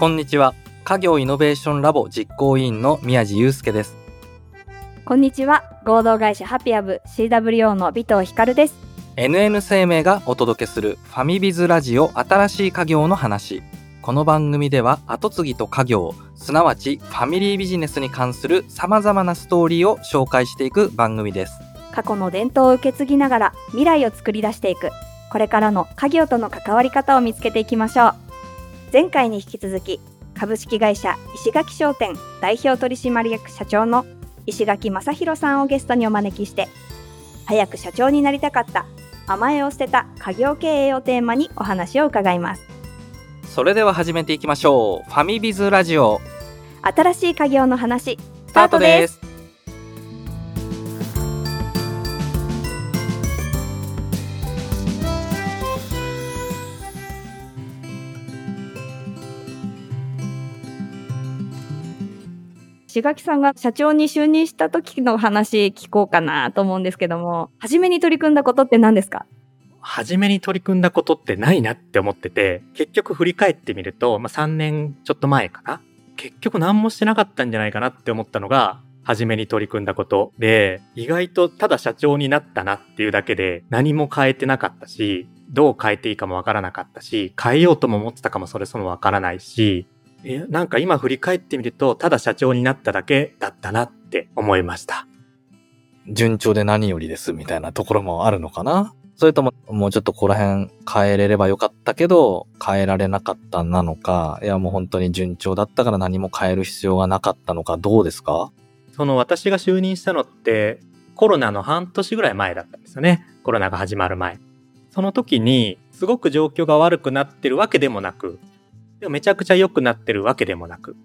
こんにちは。家業イノベーションラボ実行委員の宮地祐介です。こんにちは。合同会社ハピアブ CWO の尾藤光です。NN 生命がお届けするファミビズラジオ新しい家業の話。この番組では後継ぎと家業すなわちファミリービジネスに関する様々なストーリーを紹介していく番組です。過去の伝統を受け継ぎながら未来を作り出していく。これからの家業との関わり方を見つけていきましょう前回に引き続き株式会社石垣商店代表取締役社長の石垣正弘さんをゲストにお招きして早く社長になりたかった甘えを捨てた家業経営をテーマにお話を伺います。それでは始めていきましょう。ファミビズラジオ。新しい家業の話スタートです石垣さんが社長に就任した時の話聞こうかなと思うんですけども初めに取り組んだことって何ですか？初めに取り組んだことってないなって思ってて、結局振り返ってみると、まあ、3年ちょっと前かな。結局何もしてなかったんじゃないかなって思ったのが、初めに取り組んだことで、意外とただ社長になったなっていうだけで何も変えてなかったし、どう変えていいかもわからなかったし、変えようとも思ってたかもそれそもわからないし、えなんか今振り返ってみると、ただ社長になっただけだったなって思いました。順調で何よりですみたいなところもあるのかな？それとも、もうちょっとここら辺変えれればよかったけど、変えられなかったなのか、いやもう本当に順調だったから何も変える必要がなかったのか、どうですか？その私が就任したのって、コロナの半年ぐらい前だったんですよね。コロナが始まる前。その時に、すごく状況が悪くなってるわけでもなく、でもめちゃくちゃ良くなってるわけでもなく、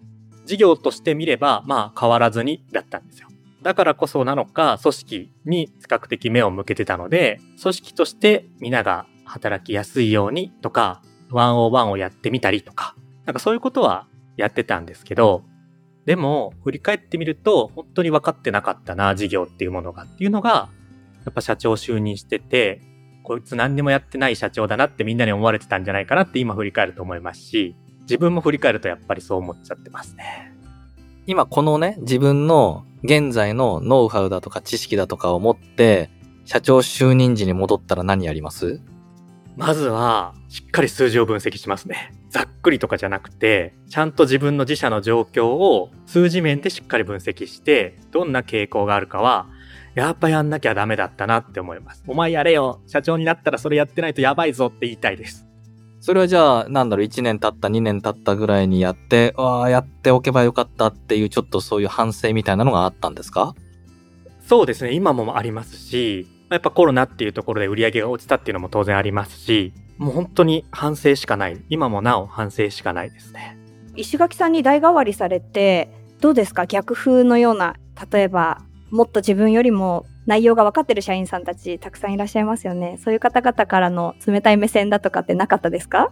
事業として見れば、まあ変わらずにだったんですよ。だからこそなのか、組織に比較的目を向けてたので、組織として皆が働きやすいようにとか、101をやってみたりとか、なんかそういうことはやってたんですけど、でも、振り返ってみると、本当に分かってなかったな、事業っていうものがっていうのが、やっぱ社長就任してて、こいつ何にもやってない社長だなってみんなに思われてたんじゃないかなって今振り返ると思いますし、自分も振り返るとやっぱりそう思っちゃってますね。今このね、自分の現在のノウハウだとか知識だとかを持って、社長就任時に戻ったら何やります？まずは、しっかり数字を分析しますね。ざっくりとかじゃなくて、ちゃんと自分の自社の状況を数字面でしっかり分析して、どんな傾向があるかは、やっぱやんなきゃダメだったなって思います。お前やれよ社長になったらそれやってないとやばいぞって言いたいです。それはじゃあ、なんだろう、1年経った、2年経ったぐらいにやって、ああ、やっておけばよかったっていう、ちょっとそういう反省みたいなのがあったんですか？そうですね、今もありますし、やっぱコロナっていうところで売り上げが落ちたっていうのも当然ありますし、もう本当に反省しかない。今もなお反省しかないですね。石垣さんに代替わりされてどうですか？逆風のような例えばもっと自分よりも内容が分かってる社員さんたちたくさんいらっしゃいますよね。そういう方々からの冷たい目線だとかってなかったですか？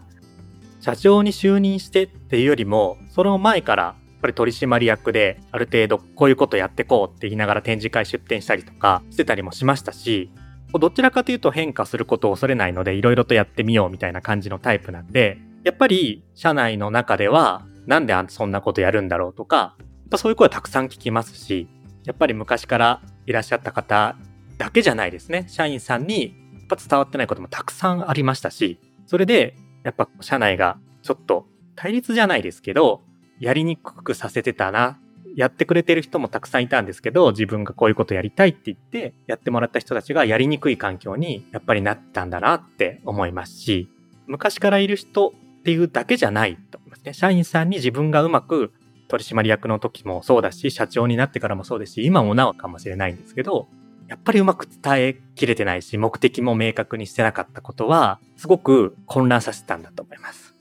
社長に就任してっていうよりも、その前から、やっぱり取締役で、ある程度こういうことやってこうって言いながら展示会出展したりとかしてたりもしましたし、どちらかというと変化することを恐れないので、いろいろとやってみようみたいな感じのタイプなんで、やっぱり社内の中では、なんでそんなことやるんだろうとか、やっぱそういう声たくさん聞きますし、やっぱり昔からいらっしゃった方だけじゃないですね。社員さんにやっぱ伝わってないこともたくさんありましたし、それでやっぱ社内がちょっと対立じゃないですけど、やりにくくさせてたな。やってくれてる人もたくさんいたんですけど、自分がこういうことやりたいって言って、やってもらった人たちがやりにくい環境にやっぱりなったんだなって思いますし、昔からいる人っていうだけじゃないと思いますね。社員さんに自分がうまく取締役の時もそうだし、社長になってからもそうですし、今もなおかもしれないんですけど、やっぱりうまく伝えきれてないし、目的も明確にしてなかったことは、すごく混乱させたんだと思います。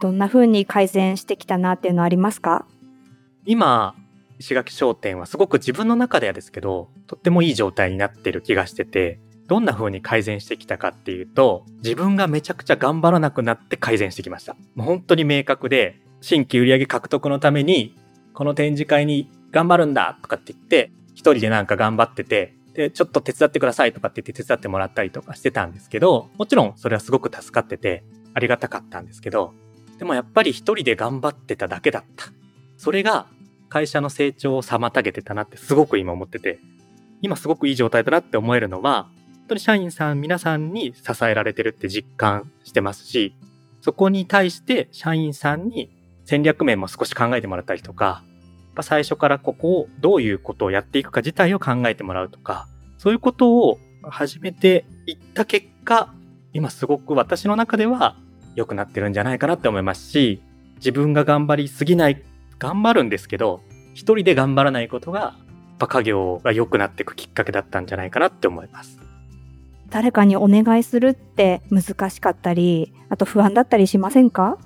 どんな風に改善してきたなっていうのありますか？今、石垣商店はすごく自分の中ではですけど、とってもいい状態になってる気がしてて、どんな風に改善してきたかっていうと、自分がめちゃくちゃ頑張らなくなって改善してきました。もう本当に明確で、新規売上獲得のために、この展示会に頑張るんだとかって言って、一人でなんか頑張ってて、で、ちょっと手伝ってくださいとかって言って手伝ってもらったりとかしてたんですけど、もちろんそれはすごく助かってて、ありがたかったんですけど、でもやっぱり一人で頑張ってただけだった。それが会社の成長を妨げてたなってすごく今思ってて、今すごくいい状態だなって思えるのは、当に社員さん皆さんに支えられてるって実感してますし、そこに対して社員さんに戦略面も少し考えてもらったりとか、最初からここをどういうことをやっていくか自体を考えてもらうとか、そういうことを始めていった結果、今すごく私の中では良くなってるんじゃないかなって思いますし、自分が頑張りすぎない、頑張るんですけど、一人で頑張らないことが、やっぱ家業が良くなっていくきっかけだったんじゃないかなって思います。誰かにお願いするって難しかったり、あと不安だったりしませんか？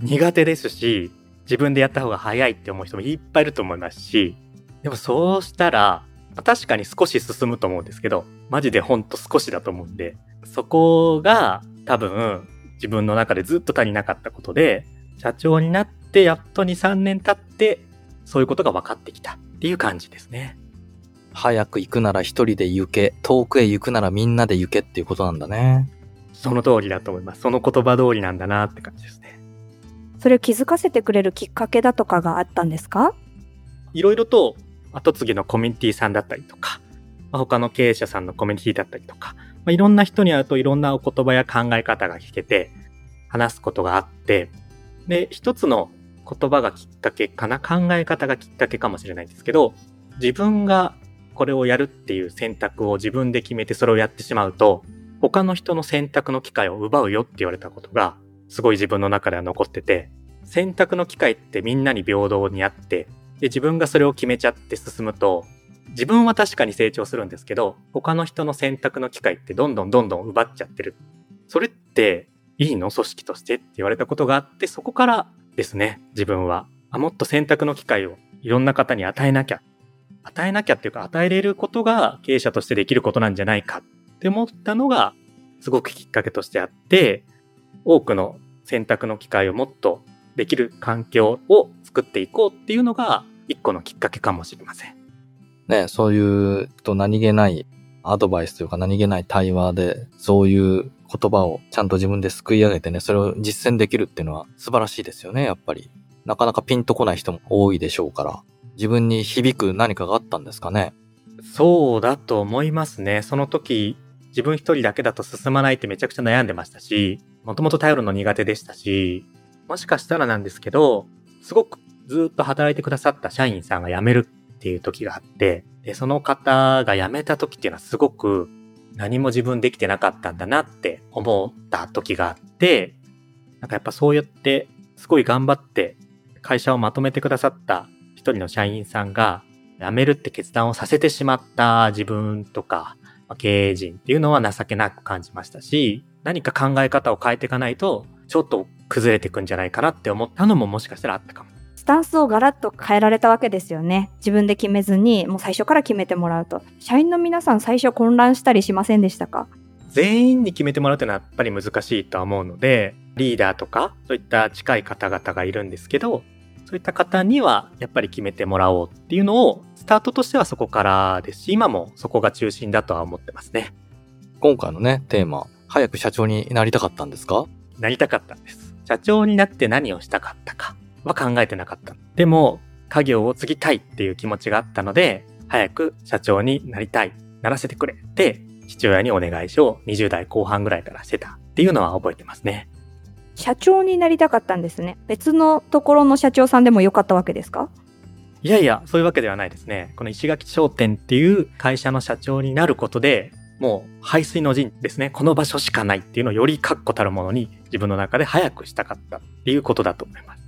苦手ですし、自分でやった方が早いって思う人もいっぱいいると思いますし、でもそうしたら、確かに少し進むと思うんですけど、マジでほんと少しだと思うんで、そこが多分自分の中でずっと足りなかったことで、社長になってやっと2、3年経って、そういうことが分かってきたっていう感じですね。早く行くなら一人で行け、遠くへ行くならみんなで行けっていうことなんだね。その通りだと思います。その言葉通りなんだなって感じですね。それを気づかせてくれるきっかけだとかがあったんですか？いろいろと後継ぎのコミュニティさんだったりとか、まあ他の経営者さんのコミュニティだったりとか、まあ、いろんな人に会うといろんなお言葉や考え方が聞けて、話すことがあって、で、一つの言葉がきっかけかな、考え方がきっかけかもしれないんですけど、自分がこれをやるっていう選択を自分で決めてそれをやってしまうと、他の人の選択の機会を奪うよって言われたことが、すごい自分の中では残ってて、選択の機会ってみんなに平等にあって、で、自分がそれを決めちゃって進むと、自分は確かに成長するんですけど、他の人の選択の機会ってどんどんどんどん奪っちゃってる。それっていいの？組織として？って言われたことがあって、そこからですね、自分は。あ、もっと選択の機会をいろんな方に与えなきゃ。与えなきゃっていうか、与えれることが経営者としてできることなんじゃないかって思ったのが、すごくきっかけとしてあって、多くの選択の機会をもっとできる環境を作っていこうっていうのが、一個のきっかけかもしれません。ね、そういうと何気ないアドバイスというか何気ない対話で、そういう言葉をちゃんと自分ですくい上げてね、それを実践できるっていうのは素晴らしいですよね、やっぱり。なかなかピンとこない人も多いでしょうから。自分に響く何かがあったんですかね？そうだと思いますね。その時、自分一人だけだと進まないってめちゃくちゃ悩んでましたし、もともと頼るの苦手でしたし、もしかしたらなんですけど、すごくずっと働いてくださった社員さんが辞めるっていう時があって、で、その方が辞めた時っていうのはすごく何も自分できてなかったんだなって思った時があって、なんかやっぱそうやってすごい頑張って会社をまとめてくださった人の社員さんが辞めるって決断をさせてしまった自分とか、まあ経営陣っていうのは情けなく感じましたし、何か考え方を変えていかないと、ちょっと崩れていくんじゃないかなって思ったのももしかしたらあったかも。スタンスをガラッと変えられたわけですよね。自分で決めずに、もう最初から決めてもらうと。社員の皆さん最初混乱したりしませんでしたか？全員に決めてもらうっていうのはやっぱり難しいとは思うので、リーダーとか、そういった近い方々がいるんですけど、そういった方にはやっぱり決めてもらおうっていうのを、スタートとしてはそこからですし、今もそこが中心だとは思ってますね。今回のね、テーマ、早く社長になりたかったんですか？なりたかったんです。社長になって何をしたかったかは考えてなかった。でも、家業を継ぎたいっていう気持ちがあったので、早く社長になりたい、ならせてくれって、父親にお願いしを20代後半ぐらいからしてたっていうのは覚えてますね。社長になりたかったんですね。別のところの社長さんでもよかったわけですか？いやいや、そういうわけではないですね。この石垣商店っていう会社の社長になることで、もう排水の陣ですね。この場所しかないっていうのをより確固たるものに自分の中で早くしたかったっていうことだと思います。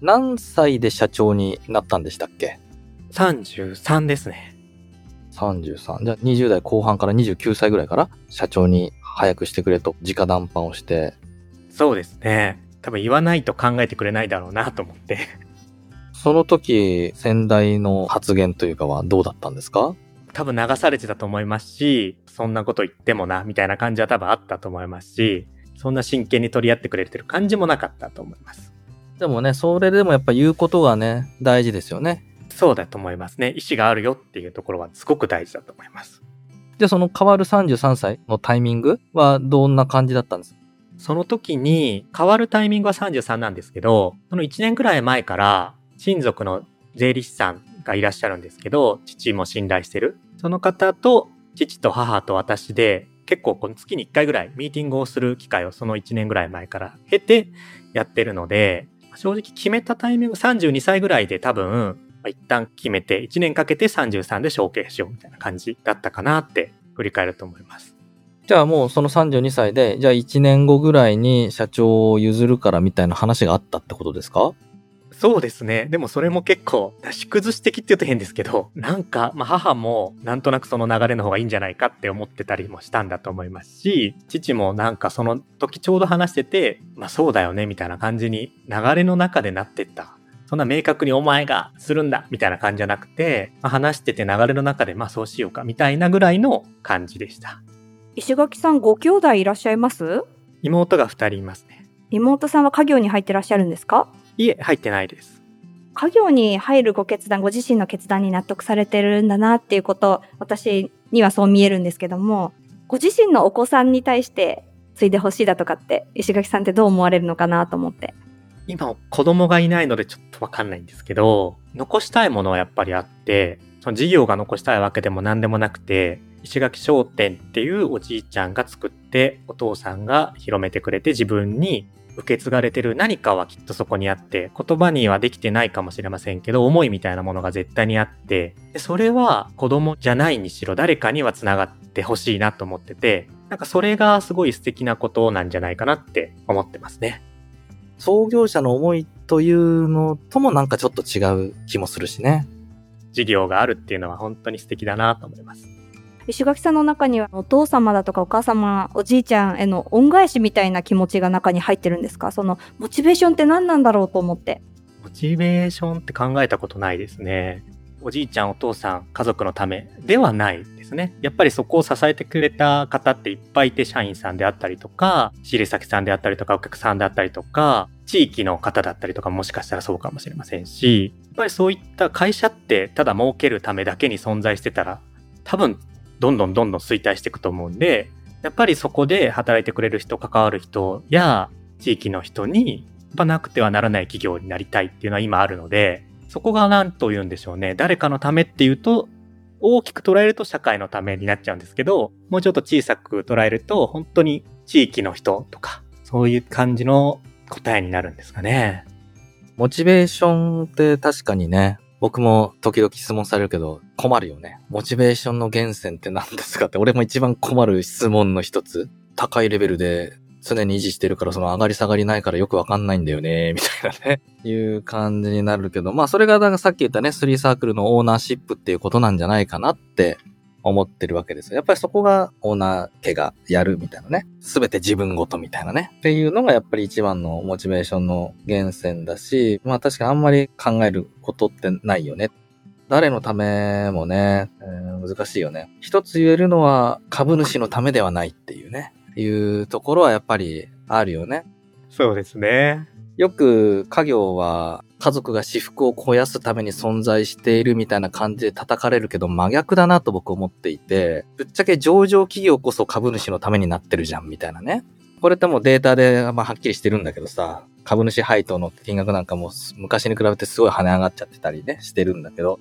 何歳で社長になったんでしたっけ？33ですね。33。じゃあ20代後半から29歳ぐらいから社長に早くしてくれと直談判をして、そうですね。多分言わないと考えてくれないだろうなと思って。その時先代の発言というかはどうだったんですか？多分流されてたと思いますし、そんなこと言ってもな、みたいな感じは多分あったと思いますし、そんな真剣に取り合ってくれてる感じもなかったと思います。でもね、それでもやっぱ言うことがね、大事ですよね。そうだと思いますね。意思があるよっていうところはすごく大事だと思います。で、その変わる33歳のタイミングはどんな感じだったんです？かその時に変わるタイミングは33なんですけど、その1年くらい前から親族の税理士さんがいらっしゃるんですけど、父も信頼してる。その方と父と母と私で結構この月に1回ぐらいミーティングをする機会をその1年ぐらい前から経てやってるので、正直決めたタイミング32歳ぐらいで多分、一旦決めて1年かけて33で承継しようみたいな感じだったかなって振り返ると思います。じゃあもうその32歳で、じゃあ1年後ぐらいに社長を譲るからみたいな話があったってことですか？そうですね。でもそれも結構、出し崩し的って言うと変ですけど、なんか、まあ母もなんとなくその流れの方がいいんじゃないかって思ってたりもしたんだと思いますし、父もなんかその時ちょうど話してて、まあそうだよねみたいな感じに流れの中でなってった。そんな明確にお前がするんだみたいな感じじゃなくて、まあ、話してて流れの中でまあそうしようかみたいなぐらいの感じでした。石垣さんご兄弟いらっしゃいます？妹が二人いますね。妹さんは家業に入ってらっしゃるんですか？いえ、入ってないです。家業に入るご決断、ご自身の決断に納得されてるんだなっていうこと、私にはそう見えるんですけども、ご自身のお子さんに対して継いでほしいだとかって、石垣さんってどう思われるのかなと思って。今、子供がいないのでちょっとわかんないんですけど、残したいものはやっぱりあって、その事業が残したいわけでも何でもなくて、石垣商店っていうおじいちゃんが作って、お父さんが広めてくれて自分に受け継がれてる何かはきっとそこにあって、言葉にはできてないかもしれませんけど、思いみたいなものが絶対にあって、それは子供じゃないにしろ誰かには繋がってほしいなと思ってて、なんかそれがすごい素敵なことなんじゃないかなって思ってますね。創業者の思いというのともなんかちょっと違う気もするしね。事業があるっていうのは本当に素敵だなと思います。石垣さんの中にはお父様だとかお母様、おじいちゃんへの恩返しみたいな気持ちが中に入ってるんですか？そのモチベーションって何なんだろうと思って。モチベーションって考えたことないですね。おじいちゃん、お父さん、家族のためではないですね。やっぱりそこを支えてくれた方っていっぱいいて、社員さんであったりとか、仕入れ先さんであったりとか、お客さんであったりとか、地域の方だったりとかもしかしたらそうかもしれませんし、やっぱりそういった会社ってただ儲けるためだけに存在してたら、多分どんどんどんどん衰退していくと思うんで、やっぱりそこで働いてくれる人、関わる人や地域の人に、やっぱなくてはならない企業になりたいっていうのは今あるので、そこが何と言うんでしょうね。誰かのためっていうと、大きく捉えると社会のためになっちゃうんですけど、もうちょっと小さく捉えると、本当に地域の人とか、そういう感じの答えになるんですかね。モチベーションって確かにね、僕も時々質問されるけど、困るよね。モチベーションの源泉って何ですかって、俺も一番困る質問の一つ。高いレベルで常に維持してるからその上がり下がりないからよくわかんないんだよね、みたいなね、いう感じになるけど、まあそれがだかさっき言ったね、スリーサークルのオーナーシップっていうことなんじゃないかなって思ってるわけです。やっぱりそこがオーナー家がやるみたいなね。すべて自分ごとみたいなね。っていうのがやっぱり一番のモチベーションの源泉だし、まあ確かにあんまり考えることってないよね。誰のためもね、えー、難しいよね。一つ言えるのは株主のためではないっていうね。いうところはやっぱりあるよね。そうですね。よく家業は家族が私服を肥やすために存在しているみたいな感じで叩かれるけど真逆だなと僕思っていて、ぶっちゃけ上場企業こそ株主のためになってるじゃんみたいなね。これってもうデータでまあはっきりしてるんだけどさ、株主配当の金額なんかも昔に比べてすごい跳ね上がっちゃってたりね、してるんだけど、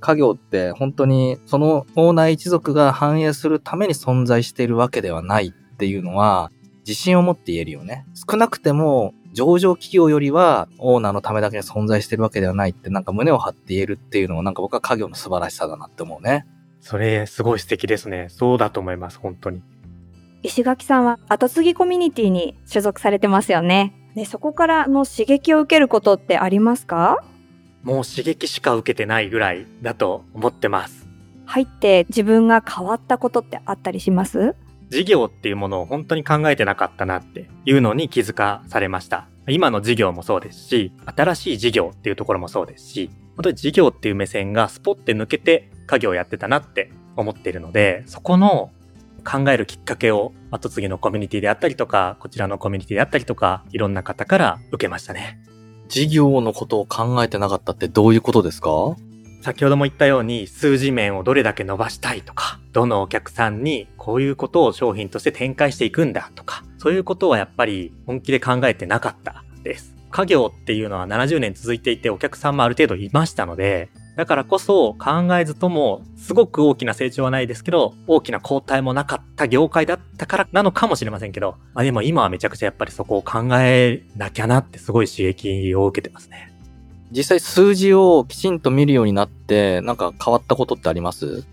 家業って本当にそのオーナー一族が反映するために存在しているわけではないっていうのは、自信を持って言えるよね。少なくても上場企業よりはオーナーのためだけに存在してるわけではないってなんか胸を張って言えるっていうのはなんか僕は家業の素晴らしさだなって思うね。それすごい素敵ですね。そうだと思います、本当に。石垣さんは後継ぎコミュニティに所属されてますよね。で、そこからの刺激を受けることってありますか？もう刺激しか受けてないぐらいだと思ってます。入って自分が変わったことってあったりします？事業っていうものを本当に考えてなかったなっていうのに気づかされました。今の事業もそうですし、新しい事業っていうところもそうですし、本当に事業っていう目線がスポって抜けて家業をやってたなって思っているので、そこの考えるきっかけを後継ぎのコミュニティであったりとか、こちらのコミュニティであったりとか、いろんな方から受けましたね。事業のことを考えてなかったってどういうことですか？先ほども言ったように数字面をどれだけ伸ばしたいとか、どのお客さんにこういうことを商品として展開していくんだとか、そういうことはやっぱり本気で考えてなかったです。家業っていうのは70年続いていてお客さんもある程度いましたので、だからこそ考えずともすごく大きな成長はないですけど、大きな後退もなかった業界だったからなのかもしれませんけど、あ、でも今はめちゃくちゃやっぱりそこを考えなきゃなってすごい刺激を受けてますね。実際数字をきちんと見るようになって、なんか変わったことってあります？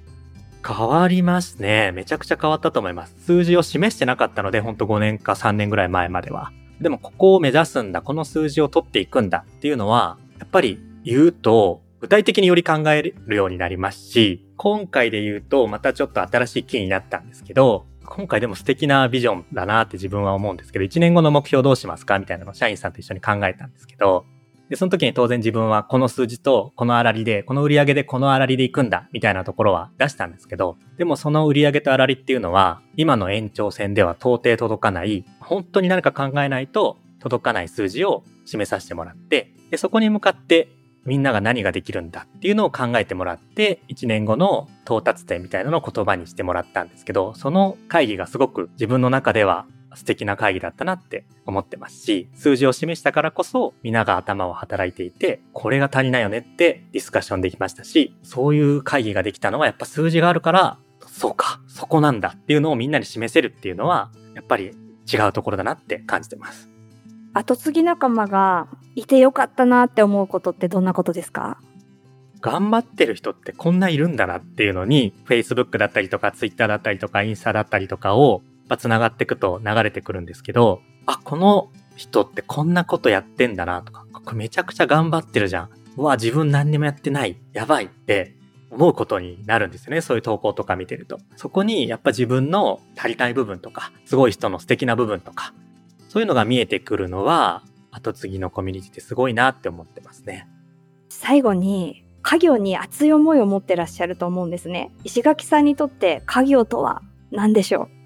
変わりますね。めちゃくちゃ変わったと思います。数字を示してなかったので、ほんと5年か3年ぐらい前までは。でもここを目指すんだ、この数字を取っていくんだっていうのは、やっぱり言うと、具体的により考えるようになりますし、今回で言うとまたちょっと新しい気になったんですけど、今回でも素敵なビジョンだなって自分は思うんですけど、1年後の目標どうしますか？みたいなのを社員さんと一緒に考えたんですけど、で、その時に当然自分はこの数字とこの粗利で、この売上でこの粗利で行くんだ、みたいなところは出したんですけど、でもその売上と粗利っていうのは、今の延長線では到底届かない、本当に何か考えないと届かない数字を示させてもらって、で、そこに向かってみんなが何ができるんだっていうのを考えてもらって、1年後の到達点みたいなのを言葉にしてもらったんですけど、その会議がすごく自分の中では素敵な会議だったなって思ってますし、数字を示したからこそ、皆が頭を働いていて、これが足りないよねってディスカッションできましたし、そういう会議ができたのはやっぱ数字があるから、そうか、そこなんだっていうのをみんなに示せるっていうのは、やっぱり違うところだなって感じてます。後継ぎ仲間がいてよかったなって思うことってどんなことですか？頑張ってる人ってこんないるんだなっていうのに、Facebook だったりとか Twitter だったりとかインスタだったりとかを繋がっていくと流れてくるんですけど、あ、この人ってこんなことやってんだなとか、これめちゃくちゃ頑張ってるじゃん。うわ、自分何にもやってない。やばいって思うことになるんですよね。そういう投稿とか見てると。そこにやっぱ自分の足りない部分とか、すごい人の素敵な部分とか、そういうのが見えてくるのは、後継ぎのコミュニティってすごいなって思ってますね。最後に、家業に熱い思いを持ってらっしゃると思うんですね。石垣さんにとって家業とは何でしょう？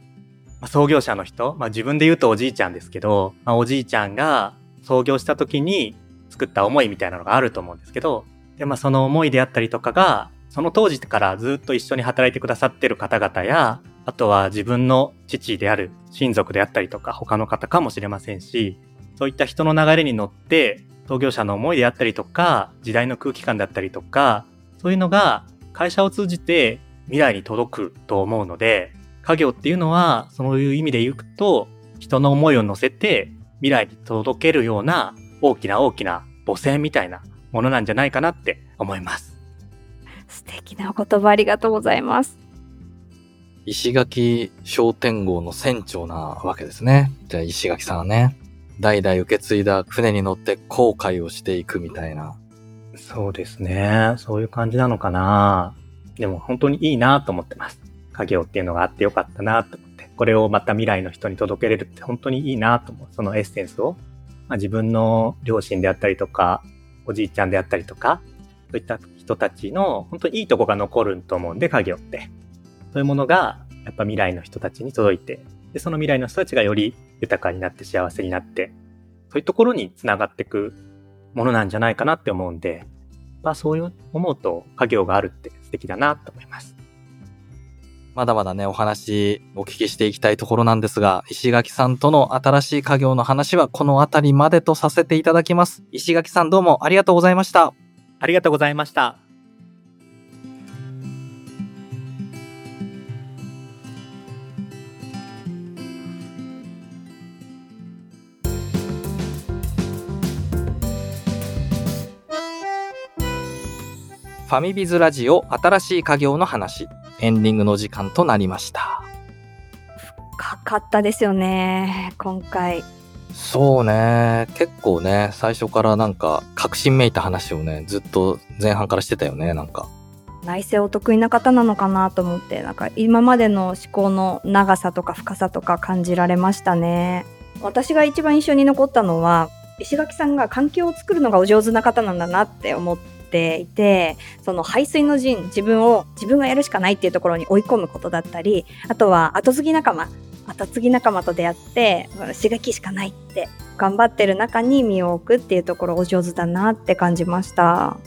ま創業者の人、まあ、自分で言うとおじいちゃんですけど、まあ、おじいちゃんが創業した時に作った思いみたいなのがあると思うんですけど、で、まあ、その思いであったりとかが、その当時からずっと一緒に働いてくださってる方々や、あとは自分の父である親族であったりとか他の方かもしれませんし、そういった人の流れに乗って創業者の思いであったりとか、時代の空気感だったりとか、そういうのが会社を通じて未来に届くと思うので、家業っていうのはそういう意味で言うと、人の思いを乗せて未来に届けるような大きな大きな母船みたいなものなんじゃないかなって思います。素敵なお言葉ありがとうございます。石垣商店号の船長なわけですね。じゃあ石垣さんはね、代々受け継いだ船に乗って航海をしていくみたいな。そうですね。そういう感じなのかな。でも本当にいいなと思ってます。家業っていうのがあってよかったなと思って。これをまた未来の人に届けれるって本当にいいなと思う。そのエッセンスを。まあ、自分の両親であったりとか、おじいちゃんであったりとか、そういった人たちの本当にいいとこが残ると思うんで、家業って。そういうものが、やっぱ未来の人たちに届いて、で、その未来の人たちがより豊かになって幸せになって、そういうところにつながっていくものなんじゃないかなって思うんで、まあそういう思うと家業があるって素敵だなと思います。まだまだね、お話お聞きしていきたいところなんですが、石垣さんとの新しい家業の話はこの辺りまでとさせていただきます。石垣さんどうもありがとうございました。ありがとうございました。ァミビズラジオ新しい家業の話、エンディングの時間となりました。深かったですよね、今回。そうね、結構ね、最初からなんか、確信めいた話をね、ずっと前半からしてたよね、なんか。内政お得意な方なのかなと思って、なんか今までの思考の長さとか深さとか感じられましたね。私が一番印象に残ったのは、石垣さんが環境を作るのがお上手な方なんだなって思っていて、その排水の陣、自分を、自分がやるしかないっていうところに追い込むことだったり、あとは後継ぎ仲間、後継ぎ仲間と出会って、刺激しかないって頑張ってる中に身を置くっていうところお上手だなって感じました。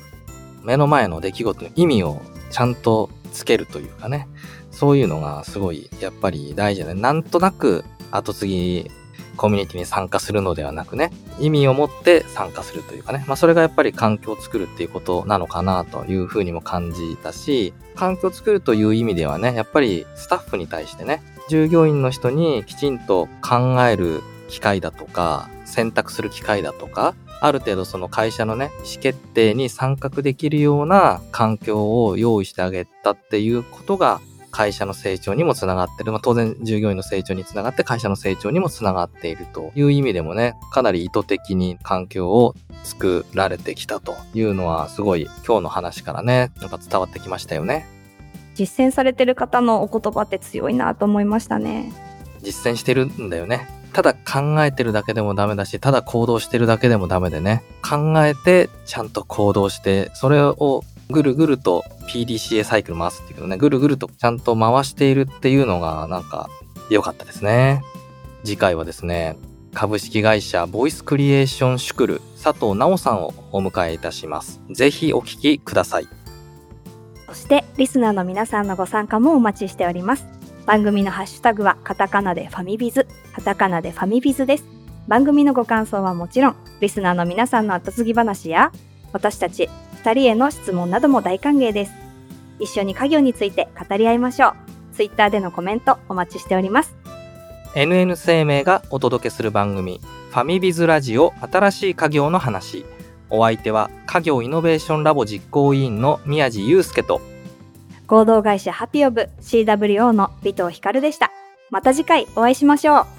目の前の出来事の意味をちゃんとつけるというかね、そういうのがすごいやっぱり大事だね。なんとなく後継ぎコミュニティに参加するのではなくね、意味を持って参加するというかね、まあそれがやっぱり環境を作るっていうことなのかなというふうにも感じたし、環境を作るという意味ではね、やっぱりスタッフに対してね、従業員の人にきちんと考える機会だとか、選択する機会だとか、ある程度その会社のね、意思決定に参画できるような環境を用意してあげたっていうことが会社の成長にもつながってる。まあ、当然従業員の成長につながって会社の成長にもつながっているという意味でもね、かなり意図的に環境を作られてきたというのはすごい今日の話からね、なんか伝わってきましたよね。実践されてる方のお言葉って強いなと思いましたね。実践してるんだよね。ただ考えてるだけでもダメだし、ただ行動してるだけでもダメでね。考えて、ちゃんと行動して、それをぐるぐると PDCA サイクル回すっていうのね、ぐるぐるとちゃんと回しているっていうのがなんか良かったですね。次回はですね、株式会社ボイスクリエーションシュクル佐藤直さんをお迎えいたします。ぜひお聞きください。そしてリスナーの皆さんのご参加もお待ちしております。番組のハッシュタグはカタカナでファミビズ、カタカナでファミビズです。番組のご感想はもちろん、リスナーの皆さんの後継ぎ話や、私たち2人への質問なども大歓迎です。一緒に家業について語り合いましょう。ツイッターでのコメントお待ちしております。NN 生命がお届けする番組、ファミビズラジオ新しい家業の話。お相手は家業イノベーションラボ実行委員の宮地祐介と、合同会社ハピオブ CWO の尾藤光でした。また次回お会いしましょう。